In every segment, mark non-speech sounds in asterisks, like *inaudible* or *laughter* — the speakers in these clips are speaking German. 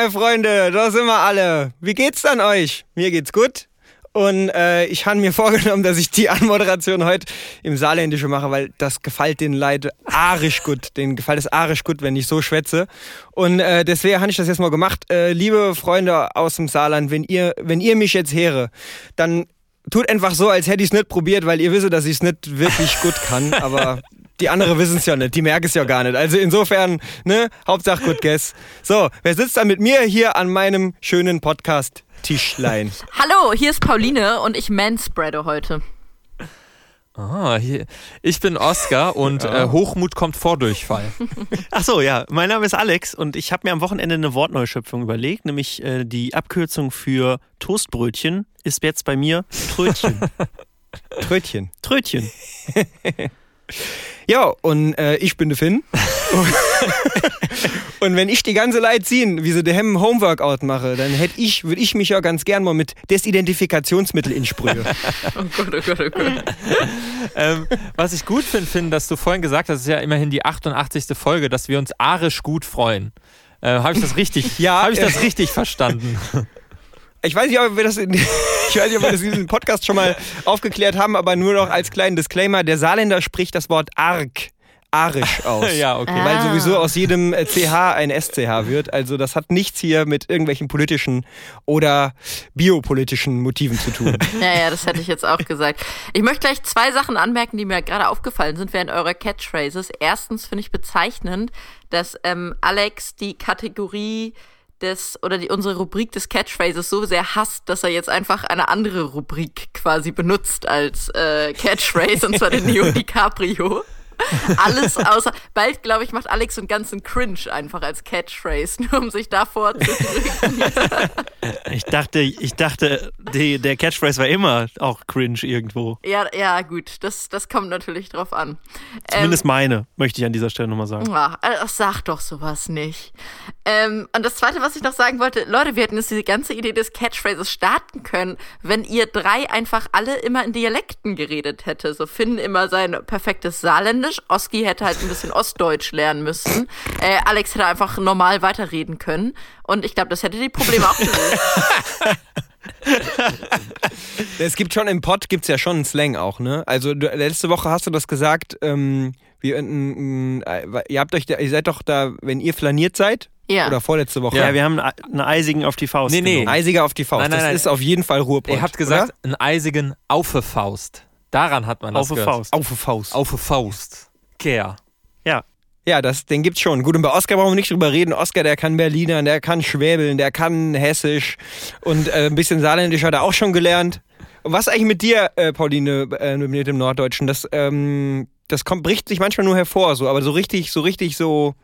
meine Freunde, da sind wir alle. Wie geht's dann euch? Mir geht's gut. Und äh, ich habe mir *laughs* vorgenommen, dass ich die Anmoderation heute im Saarländischen mache, weil das gefällt den Leuten arisch gut. Den gefällt es arisch gut, wenn ich so schwätze. Und äh, deswegen habe ich das jetzt mal gemacht. Äh, liebe Freunde aus dem Saarland, wenn ihr, wenn ihr mich jetzt höre, dann tut einfach so, als hätte ich es nicht probiert, weil ihr wisst, dass ich es nicht wirklich gut kann. *laughs* Aber die anderen wissen es ja nicht, die merken es ja gar nicht. Also insofern, ne, Hauptsache gut guess. So, wer sitzt dann mit mir hier an meinem schönen Podcast Tischlein? Hallo, hier ist Pauline und ich manspreade heute. Ah, hier. Ich bin Oskar und *laughs* ja. äh, Hochmut kommt vor Durchfall. *laughs* Ach so, ja. Mein Name ist Alex und ich habe mir am Wochenende eine Wortneuschöpfung überlegt, nämlich äh, die Abkürzung für Toastbrötchen ist jetzt bei mir Trötchen. *laughs* Trötchen. Trötchen. Ja, und äh, ich bin der Finn. *laughs* und wenn ich die ganze Leid ziehen, wie sie daheim Homeworkout mache, dann hätte ich, würde ich mich ja ganz gern mal mit Desidentifikationsmittel insprühe. *laughs* oh Gott, oh Gott, oh Gott. *laughs* ähm, was ich gut finde, Finn, dass du vorhin gesagt hast, das ist ja immerhin die 88. Folge, dass wir uns arisch gut freuen. Äh, habe ich das richtig? ja, habe ich das äh, richtig verstanden? Ich weiß nicht, ob wir das in, ich weiß nicht, ob wir das in diesem Podcast schon mal aufgeklärt haben, aber nur noch als kleinen Disclaimer: Der Saarländer spricht das Wort arg arisch *laughs* aus. ja, okay. Ah. Weil sowieso aus jedem CH ein SCH wird. Also das hat nichts hier mit irgendwelchen politischen oder biopolitischen Motiven zu tun. *laughs* ja, ja, das hätte ich jetzt auch gesagt. Ich möchte gleich zwei Sachen anmerken, die mir gerade aufgefallen sind während eurer Catchphrases. Erstens finde ich bezeichnend, dass ähm, Alex die Kategorie des oder die, unsere Rubrik des Catchphrases so sehr hasst, dass er jetzt einfach eine andere Rubrik quasi benutzt als äh, Catchphrase, und zwar den *laughs* Neo DiCaprio. *laughs* Alles außer. Bald, glaube ich, macht Alex so einen ganzen Cringe einfach als Catchphrase, nur um sich davor zu drücken. *laughs* ich dachte, ich dachte, die, der Catchphrase war immer auch cringe irgendwo. Ja, ja, gut, das, das kommt natürlich drauf an. Zumindest ähm, meine, möchte ich an dieser Stelle nochmal sagen. Ja, also sag doch sowas nicht. Ähm, und das zweite, was ich noch sagen wollte, Leute, wir hätten jetzt diese ganze Idee des Catchphrases starten können, wenn ihr drei einfach alle immer in Dialekten geredet hätte. So Finn immer sein perfektes Saarländisch Englisch. Oski hätte halt ein bisschen Ostdeutsch lernen müssen. Äh, Alex hätte einfach normal weiterreden können. Und ich glaube, das hätte die Probleme auch gelöst. *laughs* es gibt schon im Pod gibt's ja schon einen Slang auch, ne? Also du, letzte Woche hast du das gesagt, ähm, wir, äh, ihr habt euch, da, ihr seid doch da, wenn ihr flaniert seid, ja. Oder vorletzte Woche. Ja, wir haben einen eisigen auf die Faust. Nee, nee. Genommen. Eisiger auf die Faust. Nein, nein, nein. Das ist auf jeden Fall Ruhepol. Ihr habt gesagt, oder? einen eisigen Aufe Faust. Daran hat man das Auf gehört. Faust. Auf Faust. Auf Faust. Care. Ja. Ja, das, den gibt's schon. Gut, und bei Oscar brauchen wir nicht drüber reden. Oscar, der kann Berliner, der kann Schwäbeln, der kann Hessisch und äh, ein bisschen Saarländisch hat er auch schon gelernt. Und was eigentlich mit dir, äh, Pauline, äh, mit dem Norddeutschen? Das, ähm, das kommt, bricht sich manchmal nur hervor, so, aber so richtig, so richtig so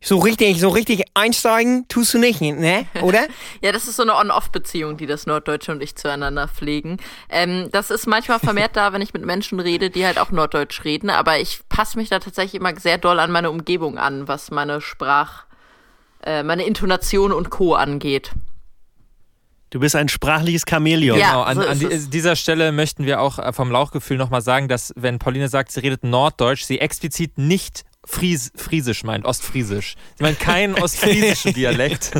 so richtig, so richtig einsteigen tust du nicht, ne? Oder? *laughs* ja, das ist so eine On-Off-Beziehung, die das Norddeutsche und ich zueinander pflegen. Ähm, das ist manchmal vermehrt da, wenn ich mit Menschen rede, die halt auch Norddeutsch reden, aber ich passe mich da tatsächlich immer sehr doll an meine Umgebung an, was meine Sprach, äh, meine Intonation und Co. angeht. Du bist ein sprachliches Chamäleon. Ja, genau, an, so an die, dieser Stelle möchten wir auch äh, vom Lauchgefühl nochmal sagen, dass wenn Pauline sagt, sie redet Norddeutsch, sie explizit nicht Fries, Friesisch meint, Ostfriesisch. Sie meint keinen *laughs* ostfriesischen Dialekt.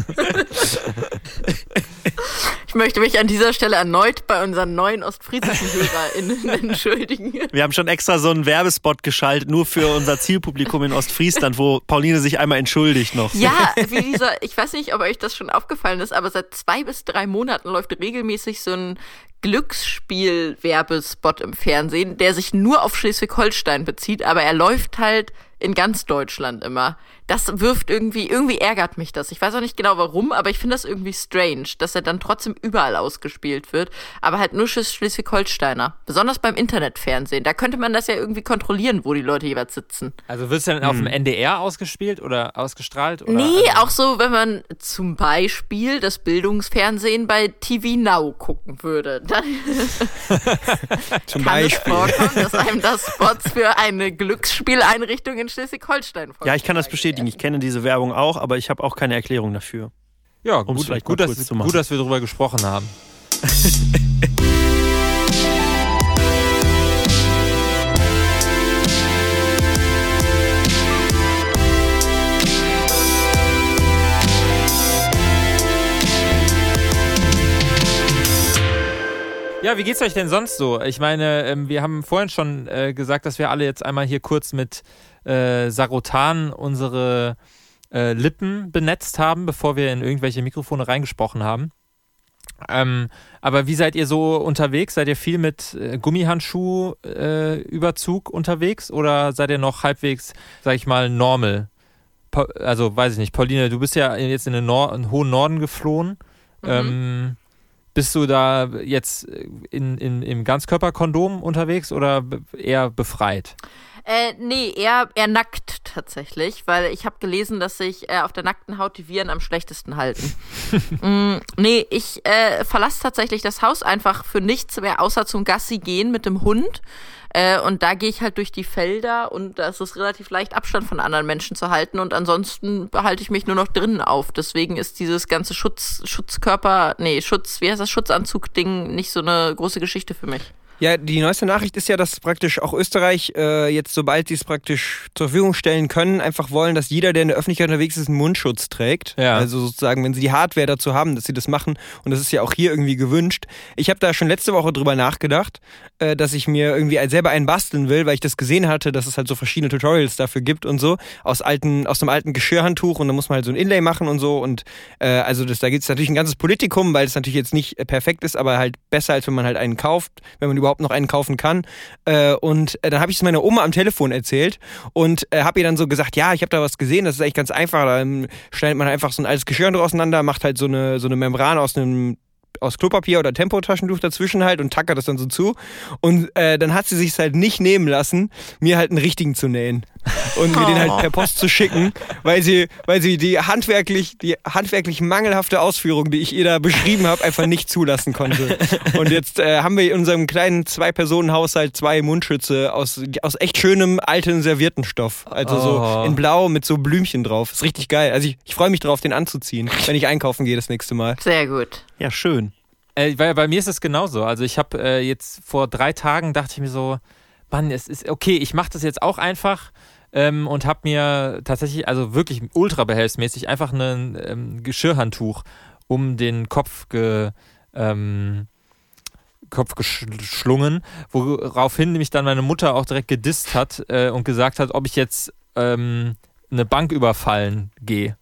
Ich möchte mich an dieser Stelle erneut bei unseren neuen ostfriesischen HörerInnen *laughs* entschuldigen. Wir haben schon extra so einen Werbespot geschaltet, nur für unser Zielpublikum in Ostfriesland, wo Pauline sich einmal entschuldigt noch. Ja, *laughs* wie dieser, ich weiß nicht, ob euch das schon aufgefallen ist, aber seit zwei bis drei Monaten läuft regelmäßig so ein Glücksspiel-Werbespot im Fernsehen, der sich nur auf Schleswig-Holstein bezieht, aber er läuft halt in ganz Deutschland immer. Das wirft irgendwie, irgendwie ärgert mich das. Ich weiß auch nicht genau warum, aber ich finde das irgendwie strange, dass er dann trotzdem überall ausgespielt wird, aber halt nur Schleswig-Holsteiner. Besonders beim Internetfernsehen. Da könnte man das ja irgendwie kontrollieren, wo die Leute jeweils sitzen. Also wird es dann hm. auf dem NDR ausgespielt oder ausgestrahlt? Oder nee, also auch so, wenn man zum Beispiel das Bildungsfernsehen bei TV Now gucken würde. Dann *laughs* zum Beispiel. Es vorkommen, dass einem das Spots für eine Glücksspieleinrichtung in Schleswig-Holstein Ja, ich kann das bestätigen. Ich kenne diese Werbung auch, aber ich habe auch keine Erklärung dafür. Ja, gut, gut, dass, gut, dass wir darüber gesprochen haben. *laughs* Ja, wie geht's euch denn sonst so? Ich meine, ähm, wir haben vorhin schon äh, gesagt, dass wir alle jetzt einmal hier kurz mit äh, Sarotan unsere äh, Lippen benetzt haben, bevor wir in irgendwelche Mikrofone reingesprochen haben. Ähm, aber wie seid ihr so unterwegs? Seid ihr viel mit äh, Gummihandschuh-Überzug unterwegs oder seid ihr noch halbwegs, sag ich mal, normal? Pa also weiß ich nicht. Pauline, du bist ja jetzt in den, Nor in den hohen Norden geflohen. Mhm. Ähm, bist du da jetzt in, in, im Ganzkörperkondom unterwegs oder eher befreit? Äh, nee, eher, eher nackt tatsächlich, weil ich habe gelesen, dass sich äh, auf der nackten Haut die Viren am schlechtesten halten. *laughs* mm, nee, ich äh, verlasse tatsächlich das Haus einfach für nichts mehr, außer zum Gassi gehen mit dem Hund. Äh, und da gehe ich halt durch die Felder und da ist es relativ leicht, Abstand von anderen Menschen zu halten. Und ansonsten behalte ich mich nur noch drinnen auf. Deswegen ist dieses ganze Schutz, Schutzkörper, nee, Schutz, wie heißt das, Schutzanzug-Ding nicht so eine große Geschichte für mich. Ja, die neueste Nachricht ist ja, dass praktisch auch Österreich äh, jetzt, sobald sie es praktisch zur Verfügung stellen können, einfach wollen, dass jeder, der in der Öffentlichkeit unterwegs ist, einen Mundschutz trägt. Ja. Also sozusagen, wenn sie die Hardware dazu haben, dass sie das machen. Und das ist ja auch hier irgendwie gewünscht. Ich habe da schon letzte Woche drüber nachgedacht, äh, dass ich mir irgendwie selber einen basteln will, weil ich das gesehen hatte, dass es halt so verschiedene Tutorials dafür gibt und so. Aus alten, aus einem alten Geschirrhandtuch und da muss man halt so ein Inlay machen und so. Und äh, also das, da gibt es natürlich ein ganzes Politikum, weil es natürlich jetzt nicht perfekt ist, aber halt besser, als wenn man halt einen kauft, wenn man überhaupt noch einen kaufen kann. Äh, und äh, dann habe ich es meiner Oma am Telefon erzählt und äh, habe ihr dann so gesagt, ja, ich habe da was gesehen, das ist eigentlich ganz einfach. Da ähm, schneidet man einfach so ein altes Geschirrhandtuch auseinander, macht halt so eine, so eine Membran aus einem aus Klopapier oder Tempotaschentuch dazwischen halt und tackert das dann so zu. Und äh, dann hat sie sich halt nicht nehmen lassen, mir halt einen richtigen zu nähen. Und mir den halt per Post zu schicken, weil sie, weil sie die handwerklich, die handwerklich mangelhafte Ausführung, die ich ihr da beschrieben habe, einfach nicht zulassen konnte. Und jetzt äh, haben wir in unserem kleinen Zwei-Personen-Haushalt zwei Mundschütze aus, aus echt schönem alten Serviertenstoff. Also Oh. so in Blau mit so Blümchen drauf. Ist richtig geil. Also ich, ich freue mich drauf, den anzuziehen, wenn ich einkaufen gehe das nächste Mal. Sehr gut. Ja, schön. Äh, weil bei mir ist es genauso. Also ich habe äh, jetzt vor drei Tagen dachte ich mir so, Mann, es ist okay, ich mache das jetzt auch einfach ähm, und habe mir tatsächlich, also wirklich ultra behelfsmäßig, einfach ein ähm, Geschirrhandtuch um den Kopf ge, ähm, Kopf geschlungen, woraufhin nämlich dann meine Mutter auch direkt gedisst hat äh, und gesagt hat, ob ich jetzt ähm, eine Bank überfallen gehe.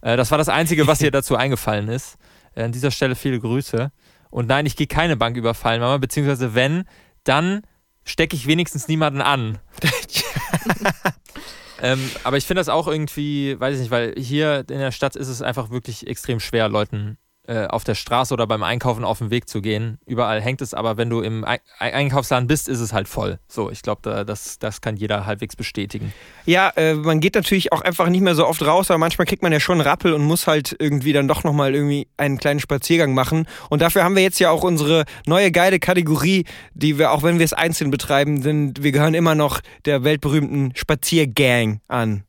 Äh, das war das Einzige, was *laughs* ihr dazu eingefallen ist. Äh, an dieser Stelle viele Grüße. Und nein, ich gehe keine Bank überfallen, Mama, beziehungsweise wenn, dann stecke ich wenigstens niemanden an. *laughs* *laughs* ähm, aber ich finde das auch irgendwie, weiß ich nicht, weil hier in der Stadt ist es einfach wirklich extrem schwer, Leuten äh, auf der Straße oder beim Einkaufen auf den Weg zu gehen. Überall hängt es, aber wenn du im Ei- Einkaufsladen bist, ist es halt voll. So, ich glaube, da, das, das kann jeder halbwegs bestätigen. Ja, äh, man geht natürlich auch einfach nicht mehr so oft raus, aber manchmal kriegt man ja schon einen Rappel und muss halt irgendwie dann doch nochmal irgendwie einen kleinen Spaziergang machen. Und dafür haben wir jetzt ja auch unsere neue geile Kategorie, die wir, auch wenn wir es einzeln betreiben, sind, wir gehören immer noch der weltberühmten Spaziergang an.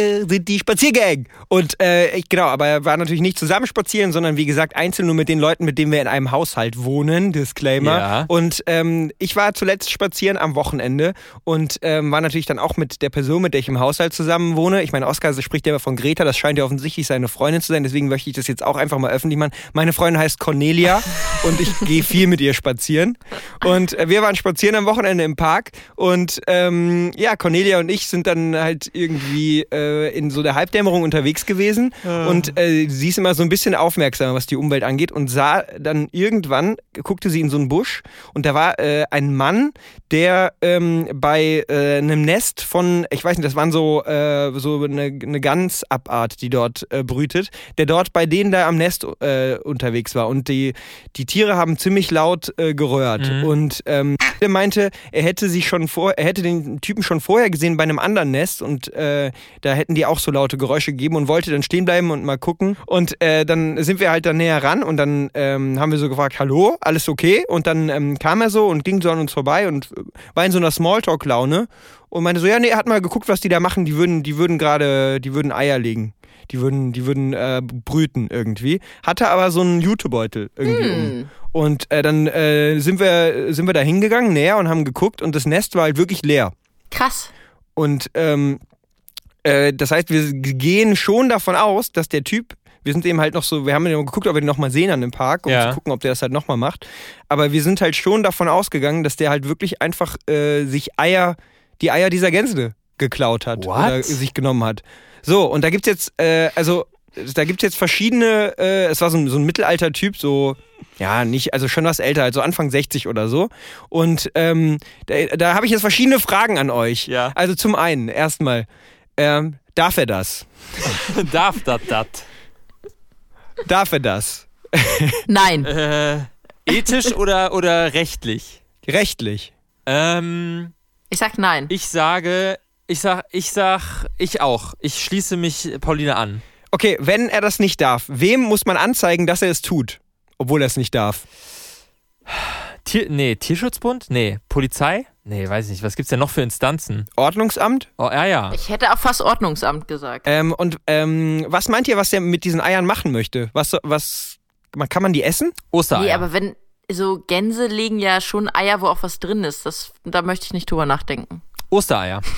Wir sind die Spaziergang. Und äh, ich, genau, aber er war natürlich nicht zusammen spazieren, sondern wie gesagt einzeln nur mit den Leuten, mit denen wir in einem Haushalt wohnen. Disclaimer. Ja. Und ähm, ich war zuletzt spazieren am Wochenende und ähm, war natürlich dann auch mit der Person, mit der ich im Haushalt zusammen wohne. Ich meine, Oskar spricht ja immer von Greta, das scheint ja offensichtlich seine Freundin zu sein, deswegen möchte ich das jetzt auch einfach mal öffentlich machen. Meine Freundin heißt Cornelia *laughs* und ich gehe viel mit ihr spazieren. Und äh, wir waren spazieren am Wochenende im Park und ähm, ja, Cornelia und ich sind dann halt irgendwie äh, in so der Halbdämmerung unterwegs gewesen und äh, sie ist immer so ein bisschen aufmerksamer, was die Umwelt angeht und sah dann irgendwann, guckte sie in so einen Busch und da war äh, ein Mann, der ähm, bei äh, einem Nest von, ich weiß nicht, das waren so, äh, so eine, eine Gansabart, die dort äh, brütet, der dort bei denen da am Nest äh, unterwegs war und die, die Tiere haben ziemlich laut äh, geröhrt und ähm, er meinte, er hätte sich schon vor, er hätte den Typen schon vorher gesehen bei einem anderen Nest und äh, da hätten die auch so laute Geräusche gegeben und wollte dann stehen bleiben und mal gucken. Und äh, dann sind wir halt dann näher ran und dann ähm, haben wir so gefragt, hallo, alles okay? Und dann ähm, kam er so und ging so an uns vorbei und äh, war in so einer Smalltalk-Laune und meinte so, ja, nee, er hat mal geguckt, was die da machen, die würden, die würden gerade, die würden Eier legen. Die würden, die würden äh, brüten irgendwie. Hatte aber so einen Jutebeutel irgendwie um. Und äh, dann äh, sind, wir, sind wir da hingegangen, näher und haben geguckt und das Nest war halt wirklich leer. Krass. Und ähm, äh, das heißt, wir gehen schon davon aus, dass der Typ, wir sind eben halt noch so, wir haben ja geguckt, ob wir den nochmal sehen an dem Park, um Ja. zu gucken, ob der das halt nochmal macht. Aber wir sind halt schon davon ausgegangen, dass der halt wirklich einfach äh, sich Eier, die Eier dieser Gänse geklaut hat What? oder sich genommen hat. So, und da gibt's jetzt, äh, also da gibt's jetzt verschiedene, äh, es war so ein, so ein Mittelalter-Typ, so, ja, nicht, also schon was älter, also Anfang 60 oder so. Und ähm, da, da habe ich jetzt verschiedene Fragen an euch. Ja. Also zum einen, erstmal, ähm, darf er das? *laughs* Darf das das? Darf er das? *laughs* Nein. Äh, ethisch oder, oder rechtlich? Rechtlich. Ähm, Ich sag nein. ich sage, ich sag, ich sag, ich auch. Ich schließe mich Pauline an. Okay, wenn er das nicht darf, wem muss man anzeigen, dass er es tut? Obwohl er es nicht darf. Tier, nee, Tierschutzbund? Nee. Polizei? Nee, weiß ich nicht. Was gibt's denn noch für Instanzen? Ordnungsamt? Oh, ja, ja. Ich hätte auch fast Ordnungsamt gesagt. Ähm, und ähm, was meint ihr, was er mit diesen Eiern machen möchte? Was, was, man- kann man die essen? Ostereier. Nee, aber wenn so Gänse legen ja schon Eier, wo auch was drin ist. Das, da möchte ich nicht drüber nachdenken. Ostereier. *laughs*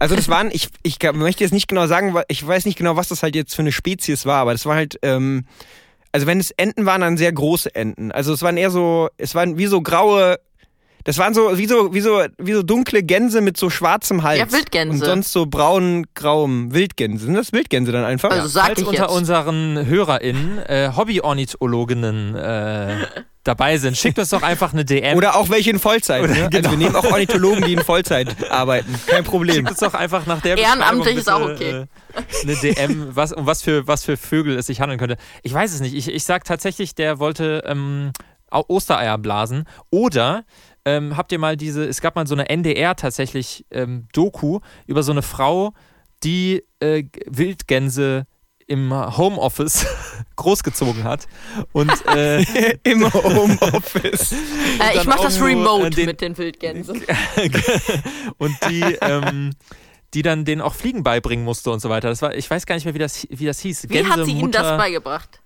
Also das waren, ich, ich möchte jetzt nicht genau sagen, weil ich weiß nicht genau, was das halt jetzt für eine Spezies war, aber das war halt, ähm, also wenn es Enten waren, dann sehr große Enten. Also es waren eher so, es waren wie so graue, das waren so wie so wie so wie so dunkle Gänse mit so schwarzem Hals. Ja, Wildgänse. Und sonst so braun grauem Wildgänse. Sind das Wildgänse dann einfach? Also sag Falls ich unter jetzt. unseren HörerInnen äh, Hobby-Ornithologinnen äh, dabei sind, schickt uns doch einfach eine DM. Oder auch welche in Vollzeit. Ne? genau. *laughs* Also wir nehmen auch Ornithologen, die in Vollzeit arbeiten. Kein Problem. Schickt uns doch einfach nach der Ehrenamtlich ist auch Äh, eine DM, was, um was für, was für Vögel es sich handeln könnte. Ich weiß es nicht. Ich, ich sag tatsächlich, der wollte ähm, Ostereier blasen. Oder ähm, habt ihr mal diese, es gab mal so eine NDR tatsächlich ähm, Doku über so eine Frau, die äh, Wildgänse im Homeoffice *laughs* großgezogen hat. Und äh, *laughs* Im Homeoffice. *laughs* Äh, ich dann mach das irgendwo, remote äh, den- mit den Wildgänsen. und die, ähm, die dann denen auch Fliegen beibringen musste und so weiter. Das war, ich weiß gar nicht mehr, wie das, wie das hieß. Wie hat sie Ihnen das Gänsemutter- beigebracht?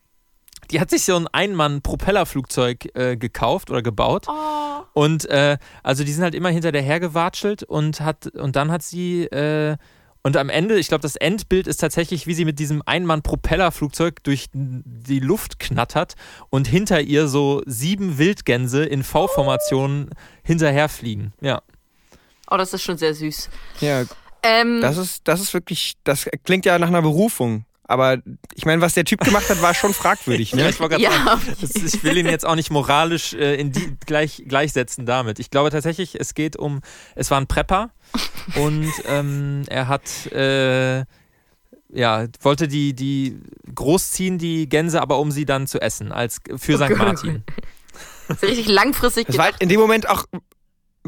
Die hat sich so ein Einmann-Propellerflugzeug äh, gekauft oder gebaut. Oh. Und äh, also die sind halt immer hinter der hergewatschelt und hat und dann hat sie äh, und am Ende, ich glaube, das Endbild ist tatsächlich, wie sie mit diesem Einmann-Propellerflugzeug durch die Luft knattert und hinter ihr so sieben Wildgänse in V-Formation hinterherfliegen. Ja. oh, das ist schon sehr süß. Ja, Ähm, das ist, das ist wirklich, das klingt ja nach einer Berufung. Aber ich meine, was der Typ gemacht hat, war schon fragwürdig, ne? Ich, wollte gerade ja, sagen, das, ich will ihn jetzt auch nicht moralisch äh, in die gleich, gleichsetzen damit. Ich glaube tatsächlich, es geht um, es war ein Prepper und ähm, er hat, äh, ja, wollte die, die großziehen, die Gänse, aber um sie dann zu essen, als für St. Martin. ist richtig langfristig Das war halt in dem Moment auch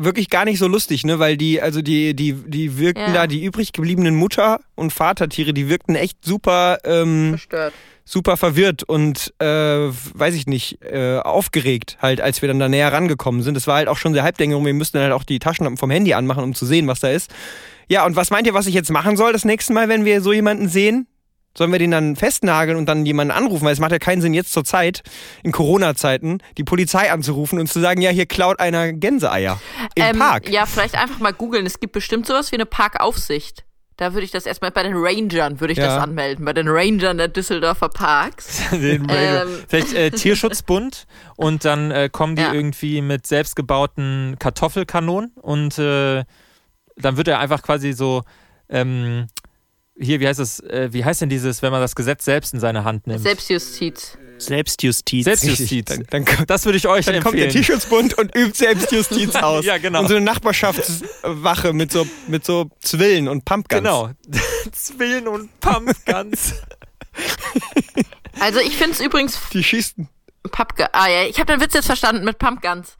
wirklich gar nicht so lustig, ne? Weil die, also die, die, die wirkten Ja. da, die übrig gebliebenen Mutter- und Vatertiere, die wirkten echt super, ähm, Verstört. super verwirrt und äh, weiß ich nicht, äh, aufgeregt halt, als wir dann da näher rangekommen sind. Es war halt auch schon sehr Halbdänger wir mussten dann halt auch die Taschenlampen vom Handy anmachen, um zu sehen, was da ist. Ja, und was meint ihr, was ich jetzt machen soll das nächste Mal, wenn wir so jemanden sehen? Sollen wir den dann festnageln und dann jemanden anrufen? Weil es macht ja keinen Sinn, jetzt zur Zeit, in Corona-Zeiten, die Polizei anzurufen und zu sagen, ja, hier klaut einer Gänseeier im Ähm, Park. Ja, vielleicht einfach mal googeln. Es gibt bestimmt sowas wie eine Parkaufsicht. Da würde ich das erstmal bei den Rangern würde ich Ja. das anmelden, bei den Rangern der Düsseldorfer Parks. *laughs* Den Ähm. Vielleicht äh, Tierschutzbund und dann äh, kommen die Ja. irgendwie mit selbstgebauten Kartoffelkanonen und äh, dann wird er einfach quasi so, ähm, hier, wie heißt es, äh, wie heißt denn dieses, wenn man das Gesetz selbst in seine Hand nimmt? Selbstjustiz. Selbstjustiz. Selbstjustiz. *laughs* Dann, dann, kommt- Das würde ich euch dann kommt der empfehlen. Tierschutzbund und übt Selbstjustiz *laughs* aus. Ja, genau. Und so eine Nachbarschaftswache mit so, mit so Zwillen und Pumpguns. Genau. *laughs* Zwillen und Pumpguns. Also ich finde es übrigens Die schießen. Pumpgun. Ah ja, ich habe den Witz jetzt verstanden mit Pumpguns.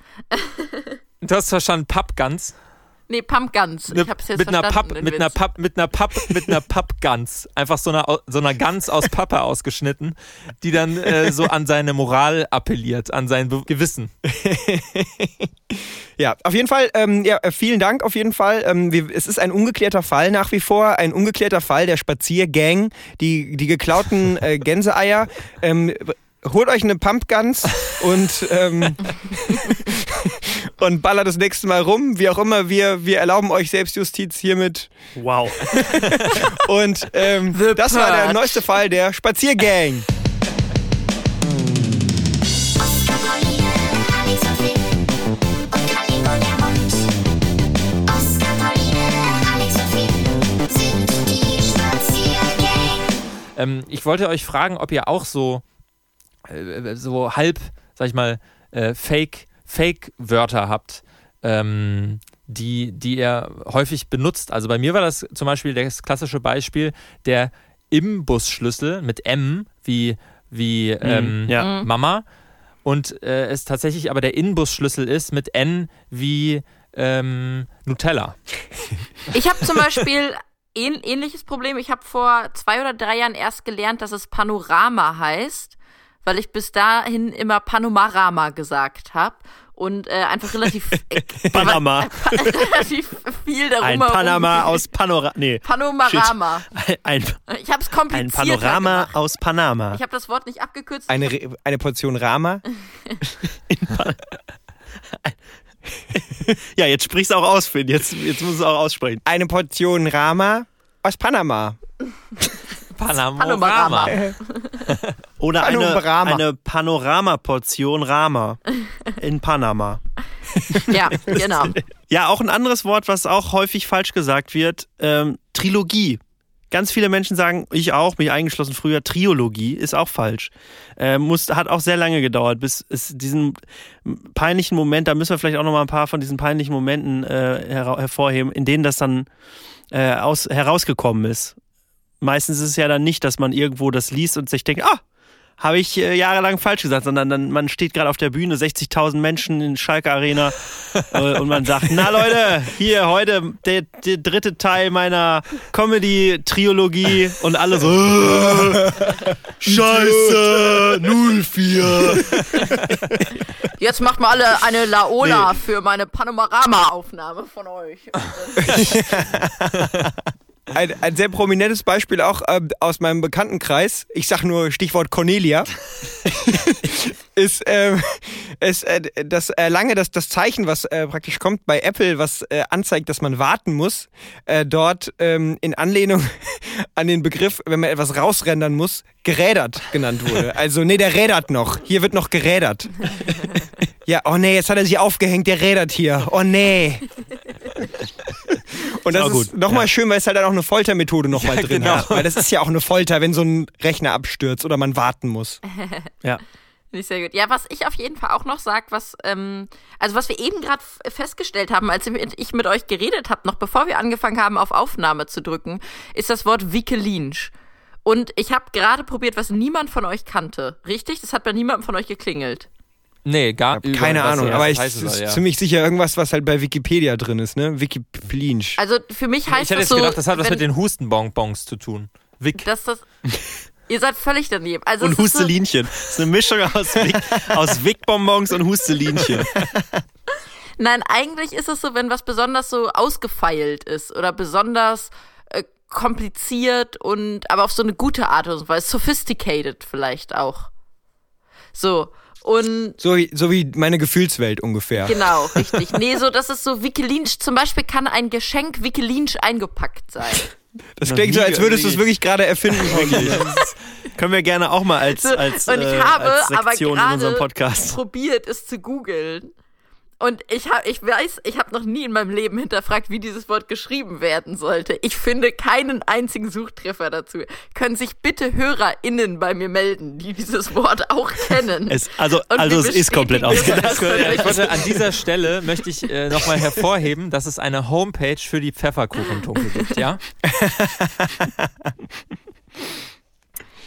Du hast verstanden, Pumpguns. Nee, Pumpguns. Ne- Ich habe es jetzt mit einer. Papp, mit einer. Papp, mit einer Papp, mit einer Pappgans. Einfach so einer, so einer Gans aus Pappe ausgeschnitten, die dann äh, so an seine Moral appelliert, an sein Be Gewissen. *laughs* Ja, auf jeden Fall, ähm, ja, äh, vielen Dank auf jeden Fall. Ähm, wir, es ist ein ungeklärter Fall nach wie vor, ein ungeklärter Fall der Spaziergang, die, die geklauten äh, *laughs* Gänseeier. Ähm, holt euch eine Pumpguns und, ähm, *laughs* und ballert das nächste Mal rum. Wie auch immer, wir, wir erlauben euch Selbstjustiz hiermit. Wow. *laughs* Und ähm, das war der neueste Fall der Spaziergang. Ähm, ich wollte euch fragen, ob ihr auch so, äh, so halb, sag ich mal, äh, Fake, Fake-Wörter habt, ähm, die, die ihr häufig benutzt. Also bei mir war das zum Beispiel das klassische Beispiel der Imbusschlüssel mit M wie, wie ähm, ja. Mama und äh, es tatsächlich aber der Inbusschlüssel ist mit N wie ähm, Nutella. Ich habe zum Beispiel ähn ähnliches Problem. Ich habe vor zwei oder drei Jahren erst gelernt, dass es Panorama heißt, weil ich bis dahin immer Panomarama gesagt habe und äh, einfach relativ, *laughs* Panama. *laughs* relativ viel darum Ein Panama aus Panorama. Nee. Panorama. *laughs* Ein, Ich habe es ein kompliziert. Panorama aus Panama. Ich habe das Wort nicht abgekürzt. Eine, Re- eine Portion Rama. Ja, jetzt sprich's auch aus, Finn. Jetzt, jetzt musst du es auch aussprechen. Eine Portion Rama aus Panama. Panorama. Oder eine, Panorama. eine Panorama-Portion Rama in Panama. *laughs* Ja, genau. Ja, auch ein anderes Wort, was auch häufig falsch gesagt wird, ähm, Trilogie. Ganz viele Menschen sagen, ich auch, mich eingeschlossen früher, Triologie ist auch falsch. Äh, muss, hat auch sehr lange gedauert, bis es diesen peinlichen Moment, da müssen wir vielleicht auch noch mal ein paar von diesen peinlichen Momenten äh, hervorheben, in denen das dann äh, aus, herausgekommen ist. Meistens ist es ja dann nicht, dass man irgendwo das liest und sich denkt, ah, habe ich äh, jahrelang falsch gesagt, sondern dann man steht gerade auf der Bühne, 60.000 Menschen in Schalke Arena *laughs* äh, und man sagt, na Leute, hier heute der, der dritte Teil meiner Comedy-Triologie und alle so, äh, *laughs* Scheiße, 04. Jetzt macht mal alle eine Laola für meine Panorama-Aufnahme von euch. *laughs* Ein, ein sehr prominentes Beispiel auch ähm, aus meinem Bekanntenkreis, ich sag nur Stichwort Cornelia, *laughs* ist, ähm, ist äh, das äh, lange das, das Zeichen, was äh, praktisch kommt bei Apple, was äh, anzeigt, dass man warten muss, äh, dort ähm, in Anlehnung *laughs* an den Begriff, wenn man etwas rausrendern muss, gerädert genannt wurde. Also, nee, der rädert noch. Hier wird noch gerädert. Ja, oh nee, jetzt hat er sich aufgehängt, der rädert hier. Oh nee. Und das ist nochmal ja. schön, weil es halt dann auch eine Foltermethode nochmal Ja, drin genau. hat. Weil das ist ja auch eine Folter, wenn so ein Rechner abstürzt oder man warten muss. *laughs* Ja. Nicht sehr gut. Ja, was ich auf jeden Fall auch noch sag, was, ähm, also was wir eben gerade festgestellt haben, als ich mit euch geredet habe, noch bevor wir angefangen haben, auf Aufnahme zu drücken, ist das Wort Wickelinsch. Und ich habe gerade probiert, was niemand von euch kannte. Richtig? Das hat bei niemandem von euch geklingelt. Nee, gar Hab keine Ahnung, das aber ich heißen ist ja. ziemlich sicher irgendwas, was halt bei Wikipedia drin ist, ne? Wikiplinsch. Also für mich heißt Ich hätte das jetzt so, gedacht, das hat was wenn- mit den Hustenbonbons zu tun. Wick. dass das. Ihr seid völlig daneben. Also Und es ist so, Hustelinchen. Das ist eine Mischung aus, Wick, aus Wickbonbons und Hustelinchen. *laughs* Nein, eigentlich ist es so, wenn was besonders so ausgefeilt ist oder besonders äh, kompliziert und aber auf so eine gute Art und Weise, sophisticated vielleicht auch. So. Und So wie, so wie meine Gefühlswelt ungefähr. genau, *laughs* richtig. Nee, so, das ist so Wikilinsch. Zum Beispiel kann ein Geschenk Wikilinsch eingepackt sein. Das klingt so, als würdest du es wirklich gerade erfinden. *laughs* Conny. Können wir gerne auch mal als, als, und ich äh, habe als aber Sektion in unserem gerade Podcast. probiert, es zu googeln. Und ich habe, ich weiß, ich habe noch nie in meinem Leben hinterfragt, wie dieses Wort geschrieben werden sollte. Ich finde keinen einzigen Suchtreffer dazu. Können sich bitte HörerInnen bei mir melden, die dieses Wort auch kennen? Es, also Und also es ist komplett ausgedacht. das. Ja, ich wollte an dieser Stelle möchte ich äh, nochmal hervorheben, dass es eine Homepage für die Pfefferkuchentunke gibt, ja?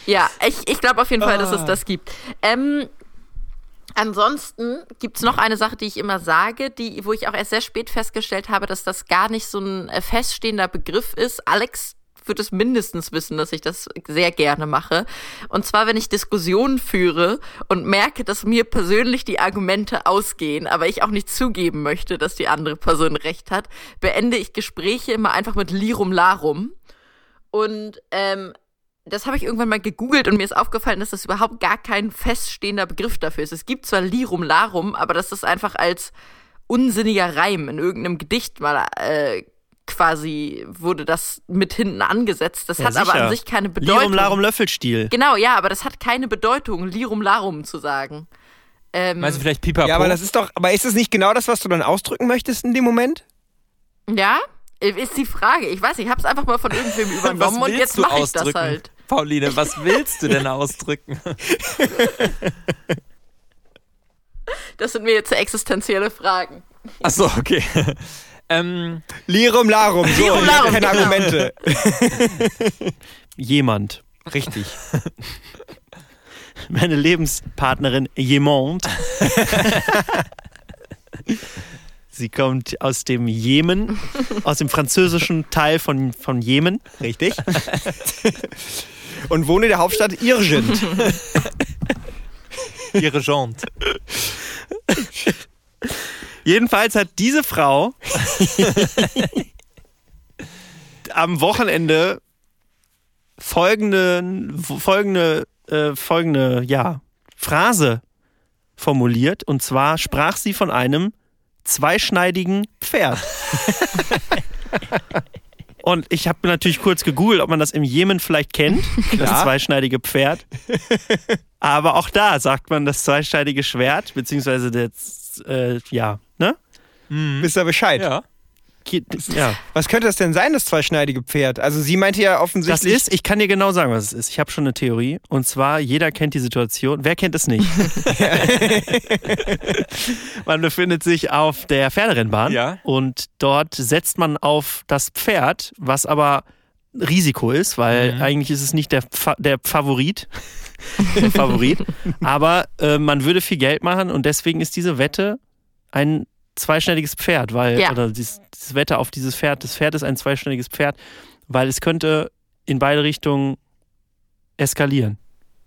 Ja, ich, ich glaube auf jeden Fall, dass es das gibt. Ähm, ansonsten gibt's noch eine Sache, die ich immer sage, die, wo ich auch erst sehr spät festgestellt habe, dass das gar nicht so ein äh, feststehender Begriff ist. Alex wird es mindestens wissen, dass ich das sehr gerne mache. Und zwar, wenn ich Diskussionen führe und merke, dass mir persönlich die Argumente ausgehen, aber ich auch nicht zugeben möchte, dass die andere Person recht hat, beende ich Gespräche immer einfach mit Lirum Larum. Und ähm, das habe ich irgendwann mal gegoogelt und mir ist aufgefallen, dass das überhaupt gar kein feststehender Begriff dafür ist. Es gibt zwar Lirum Larum, aber das ist einfach als unsinniger Reim in irgendeinem Gedicht mal äh, quasi wurde das mit hinten angesetzt. Das Ja, hat aber sicher. an sich keine Bedeutung. Lirum Larum Löffelstiel. Genau, ja, aber das hat keine Bedeutung, Lirum Larum zu sagen. Ähm, Meinst du vielleicht Pipapo? Ja, aber das ist doch, aber ist es nicht genau das, was du dann ausdrücken möchtest in dem Moment? ja, ist die Frage. Ich weiß, ich habe es einfach mal von irgendwem *laughs* übernommen und jetzt mache ich das halt. Pauline, was *laughs* willst du denn ausdrücken? Das sind mir jetzt existenzielle Fragen. Achso, okay. ähm, Lirum Larum, so, Lirum Larum, keine genau. Argumente. *laughs* Jemand. Richtig. *laughs* Meine Lebenspartnerin Jemand. Sie kommt aus dem Jemen, aus dem französischen Teil von, von Jemen. Richtig. Und wohne in der Hauptstadt Irgent. *laughs* ihre Jante. Jedenfalls hat diese Frau *laughs* am Wochenende folgende, folgende, äh, folgende ja, Phrase formuliert. Und zwar sprach sie von einem zweischneidigen Pferd. *laughs* Und ich habe natürlich kurz gegoogelt, ob man das im Jemen vielleicht kennt, *laughs* das Klar. zweischneidige Pferd. *laughs* Aber auch da sagt man das zweischneidige Schwert, beziehungsweise das, äh, ja, ne? Wisst ihr Bescheid? Ja. Ja, Was könnte das denn sein, das zweischneidige Pferd? Also sie meinte ja das offensichtlich. ist, ich kann dir genau sagen, was es ist. Ich habe schon eine Theorie. Und zwar, jeder kennt die Situation. Wer kennt es nicht? *laughs* man befindet sich auf der Pferderennbahn Ja. und dort setzt man auf das Pferd, was aber Risiko ist, weil Mhm. eigentlich ist es nicht der, Fa der Favorit. *laughs* der Favorit. Aber äh, man würde viel Geld machen und deswegen ist diese Wette ein zweischneidiges Pferd, weil, Ja. oder dieses, dieses Wette auf dieses Pferd, das Pferd ist ein zweischneidiges Pferd, weil es könnte in beide Richtungen eskalieren.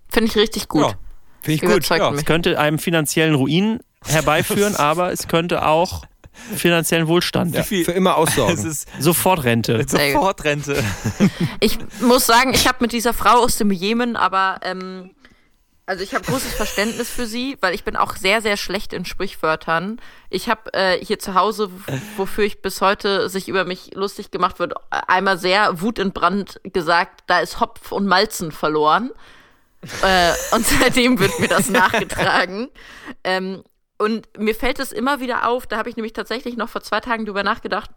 Finde ich richtig gut. Ja. Finde ich gut. Ja. Es könnte einem finanziellen Ruin herbeiführen, *laughs* *laughs* aber es könnte auch finanziellen Wohlstand. Wie viel? Für immer *laughs* Es aussorgen. ist Sofortrente. Sofortrente. Ich muss sagen, ich habe mit dieser Frau aus dem Jemen, aber ähm, also ich habe großes Verständnis für sie, weil ich bin auch sehr, sehr schlecht in Sprichwörtern. Ich habe äh, hier zu Hause, wofür ich bis heute sich über mich lustig gemacht wird, einmal sehr wutentbrannt gesagt, da ist Hopf und Malzen verloren. äh, und seitdem wird mir das nachgetragen. Ähm, und mir fällt es immer wieder auf, da habe ich nämlich tatsächlich noch vor zwei Tagen drüber nachgedacht,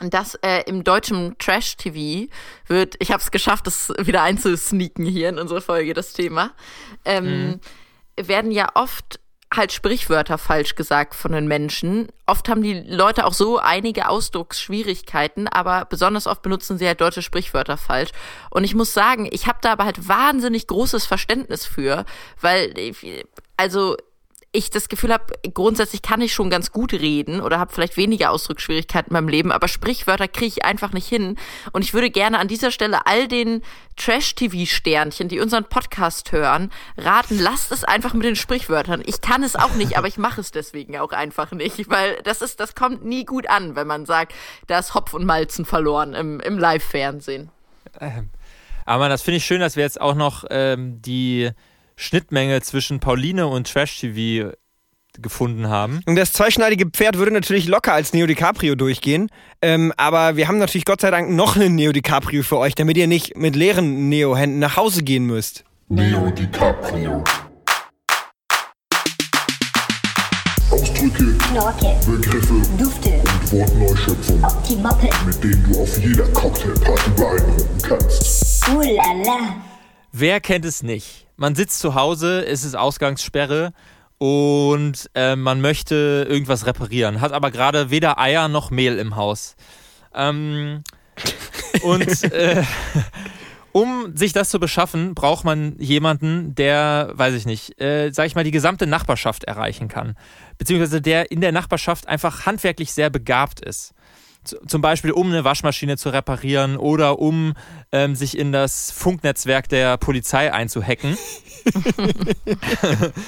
dass äh, im deutschen Trash-TV wird, ich habe es geschafft, das wieder einzusneaken hier in unsere Folge, das Thema, ähm, werden ja oft halt Sprichwörter falsch gesagt von den Menschen. Oft haben die Leute auch so einige Ausdrucksschwierigkeiten, aber besonders oft benutzen sie halt deutsche Sprichwörter falsch. Und ich muss sagen, ich habe da aber halt wahnsinnig großes Verständnis für, weil, ich- also ich das Gefühl habe, grundsätzlich kann ich schon ganz gut reden oder habe vielleicht weniger Ausdrucksschwierigkeiten in meinem Leben, aber Sprichwörter kriege ich einfach nicht hin. Und ich würde gerne an dieser Stelle all den Trash-TV-Sternchen, die unseren Podcast hören, raten, lasst es einfach mit den Sprichwörtern. Ich kann es auch nicht, aber ich mache es deswegen auch einfach nicht, weil das ist, das kommt nie gut an, wenn man sagt, da ist Hopf und Malzen verloren im, im Live-Fernsehen. Aber das finde ich schön, dass wir jetzt auch noch ähm, die Schnittmenge zwischen Pauline und Trash TV gefunden haben. Und das zweischneidige Pferd würde natürlich locker als Neo DiCaprio durchgehen. Ähm, aber wir haben natürlich Gott sei Dank noch einen Neo DiCaprio für euch, damit ihr nicht mit leeren Neo-Händen nach Hause gehen müsst. Neo DiCaprio. Ausdrücke, Knorke, Begriffe Dufte, und Wortneuschöpfungen, Optimoppe, mit denen du auf jeder Cocktailparty beeindrucken kannst. Ooh la la. Wer kennt es nicht? Man sitzt zu Hause, es ist Ausgangssperre und äh, man möchte irgendwas reparieren, hat aber gerade weder Eier noch Mehl im Haus. Ähm, *laughs* und äh, um sich das zu beschaffen, braucht man jemanden, der, weiß ich nicht, äh, sag ich mal, die gesamte Nachbarschaft erreichen kann. Beziehungsweise der in der Nachbarschaft einfach handwerklich sehr begabt ist. Zum Beispiel, um eine Waschmaschine zu reparieren oder um ähm, sich in das Funknetzwerk der Polizei einzuhacken. *laughs*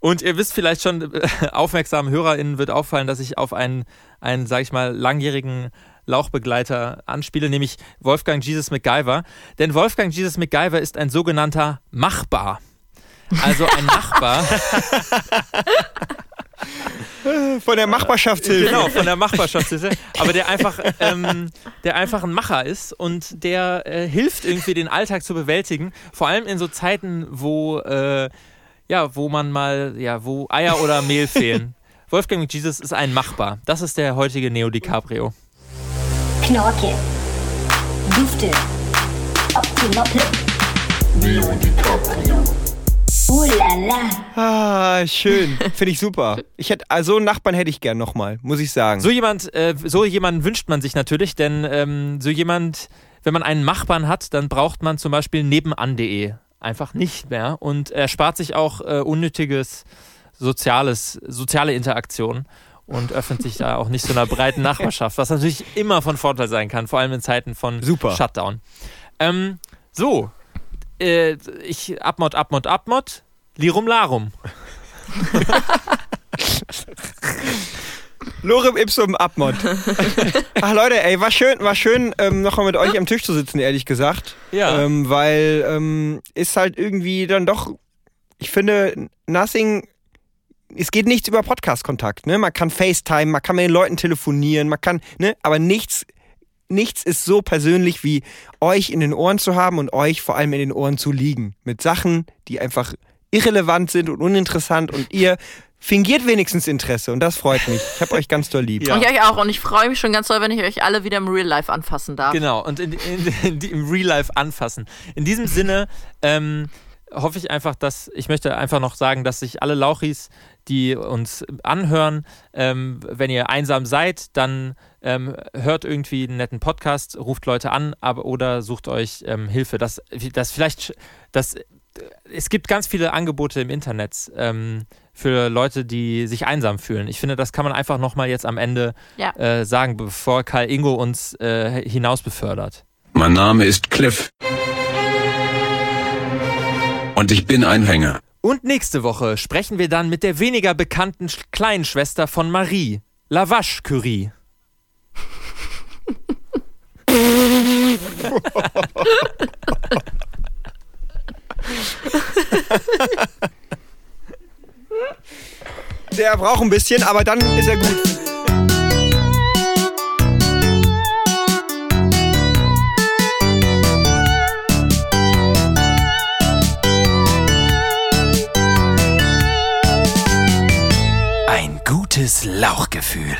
Und ihr wisst vielleicht schon, äh, aufmerksamen HörerInnen wird auffallen, dass ich auf einen, einen, sag ich mal, langjährigen Lauchbegleiter anspiele, nämlich Wolfgang Jesus MacGyver. Denn Wolfgang Jesus MacGyver ist ein sogenannter Machbar. Also ein Nachbar. *laughs* Von der Machbarschaftshilfe. Genau, von der Machbarschaftshilfe. Aber der einfach, ähm, der einfach ein Macher ist und der äh, hilft irgendwie den Alltag zu bewältigen. Vor allem in so Zeiten, wo, äh, ja, wo man mal, ja, wo Eier oder Mehl fehlen. Wolfgang McJesus ist ein Machbar. Das ist der heutige Neo DiCaprio. Knorke. Dufte. Optimoppe. Neo DiCaprio. Oh la la. Ah, schön. *laughs* Finde ich super. Ich hätte, also einen Nachbarn hätte ich gern nochmal, muss ich sagen. So jemand, äh, so jemanden wünscht man sich natürlich, denn ähm, so jemand, wenn man einen Machbarn hat, dann braucht man zum Beispiel nebenan.de einfach nicht mehr und erspart sich auch äh, unnötiges soziales, soziale Interaktion und öffnet sich da auch nicht so einer breiten Nachbarschaft, was natürlich immer von Vorteil sein kann, vor allem in Zeiten von Super. Shutdown. Ähm, so, äh, ich Abmod, Abmod, Abmod, Lirum Larum. *laughs* Lorem ipsum abmod. *laughs* Ach Leute, ey, war schön, war schön, ähm, nochmal mit euch am Tisch zu sitzen, ehrlich gesagt. Ja. Ähm, weil ähm, ist halt irgendwie dann doch, ich finde, nothing, es geht nichts über Podcast-Kontakt, ne? Man kann FaceTime, man kann mit den Leuten telefonieren, man kann, ne? Aber nichts, nichts ist so persönlich wie euch in den Ohren zu haben und euch vor allem in den Ohren zu liegen. Mit Sachen, die einfach irrelevant sind und uninteressant und ihr fingiert wenigstens Interesse und das freut mich. Ich hab euch ganz doll lieb. Ja. Und ich euch auch. Und ich freue mich schon ganz doll, wenn ich euch alle wieder im Real Life anfassen darf. Genau, und in, in, in, im Real Life anfassen. In diesem Sinne ähm, hoffe ich einfach, dass, ich möchte einfach noch sagen, dass sich alle Lauchis, die uns anhören, ähm, wenn ihr einsam seid, dann ähm, hört irgendwie einen netten Podcast, ruft Leute an aber, oder sucht euch ähm, Hilfe. Das, das vielleicht, das, es gibt ganz viele Angebote im Internet ähm, für Leute, die sich einsam fühlen. Ich finde, das kann man einfach nochmal jetzt am Ende Ja. äh, sagen, bevor Karl Ingo uns äh, hinaus befördert. Mein Name ist Cliff. Und ich bin ein Hänger. Und nächste Woche sprechen wir dann mit der weniger bekannten Sch- kleinen Schwester von Marie, Lavache Curie. *laughs* Der braucht ein bisschen, aber dann ist er gut. Ein gutes Lauchgefühl.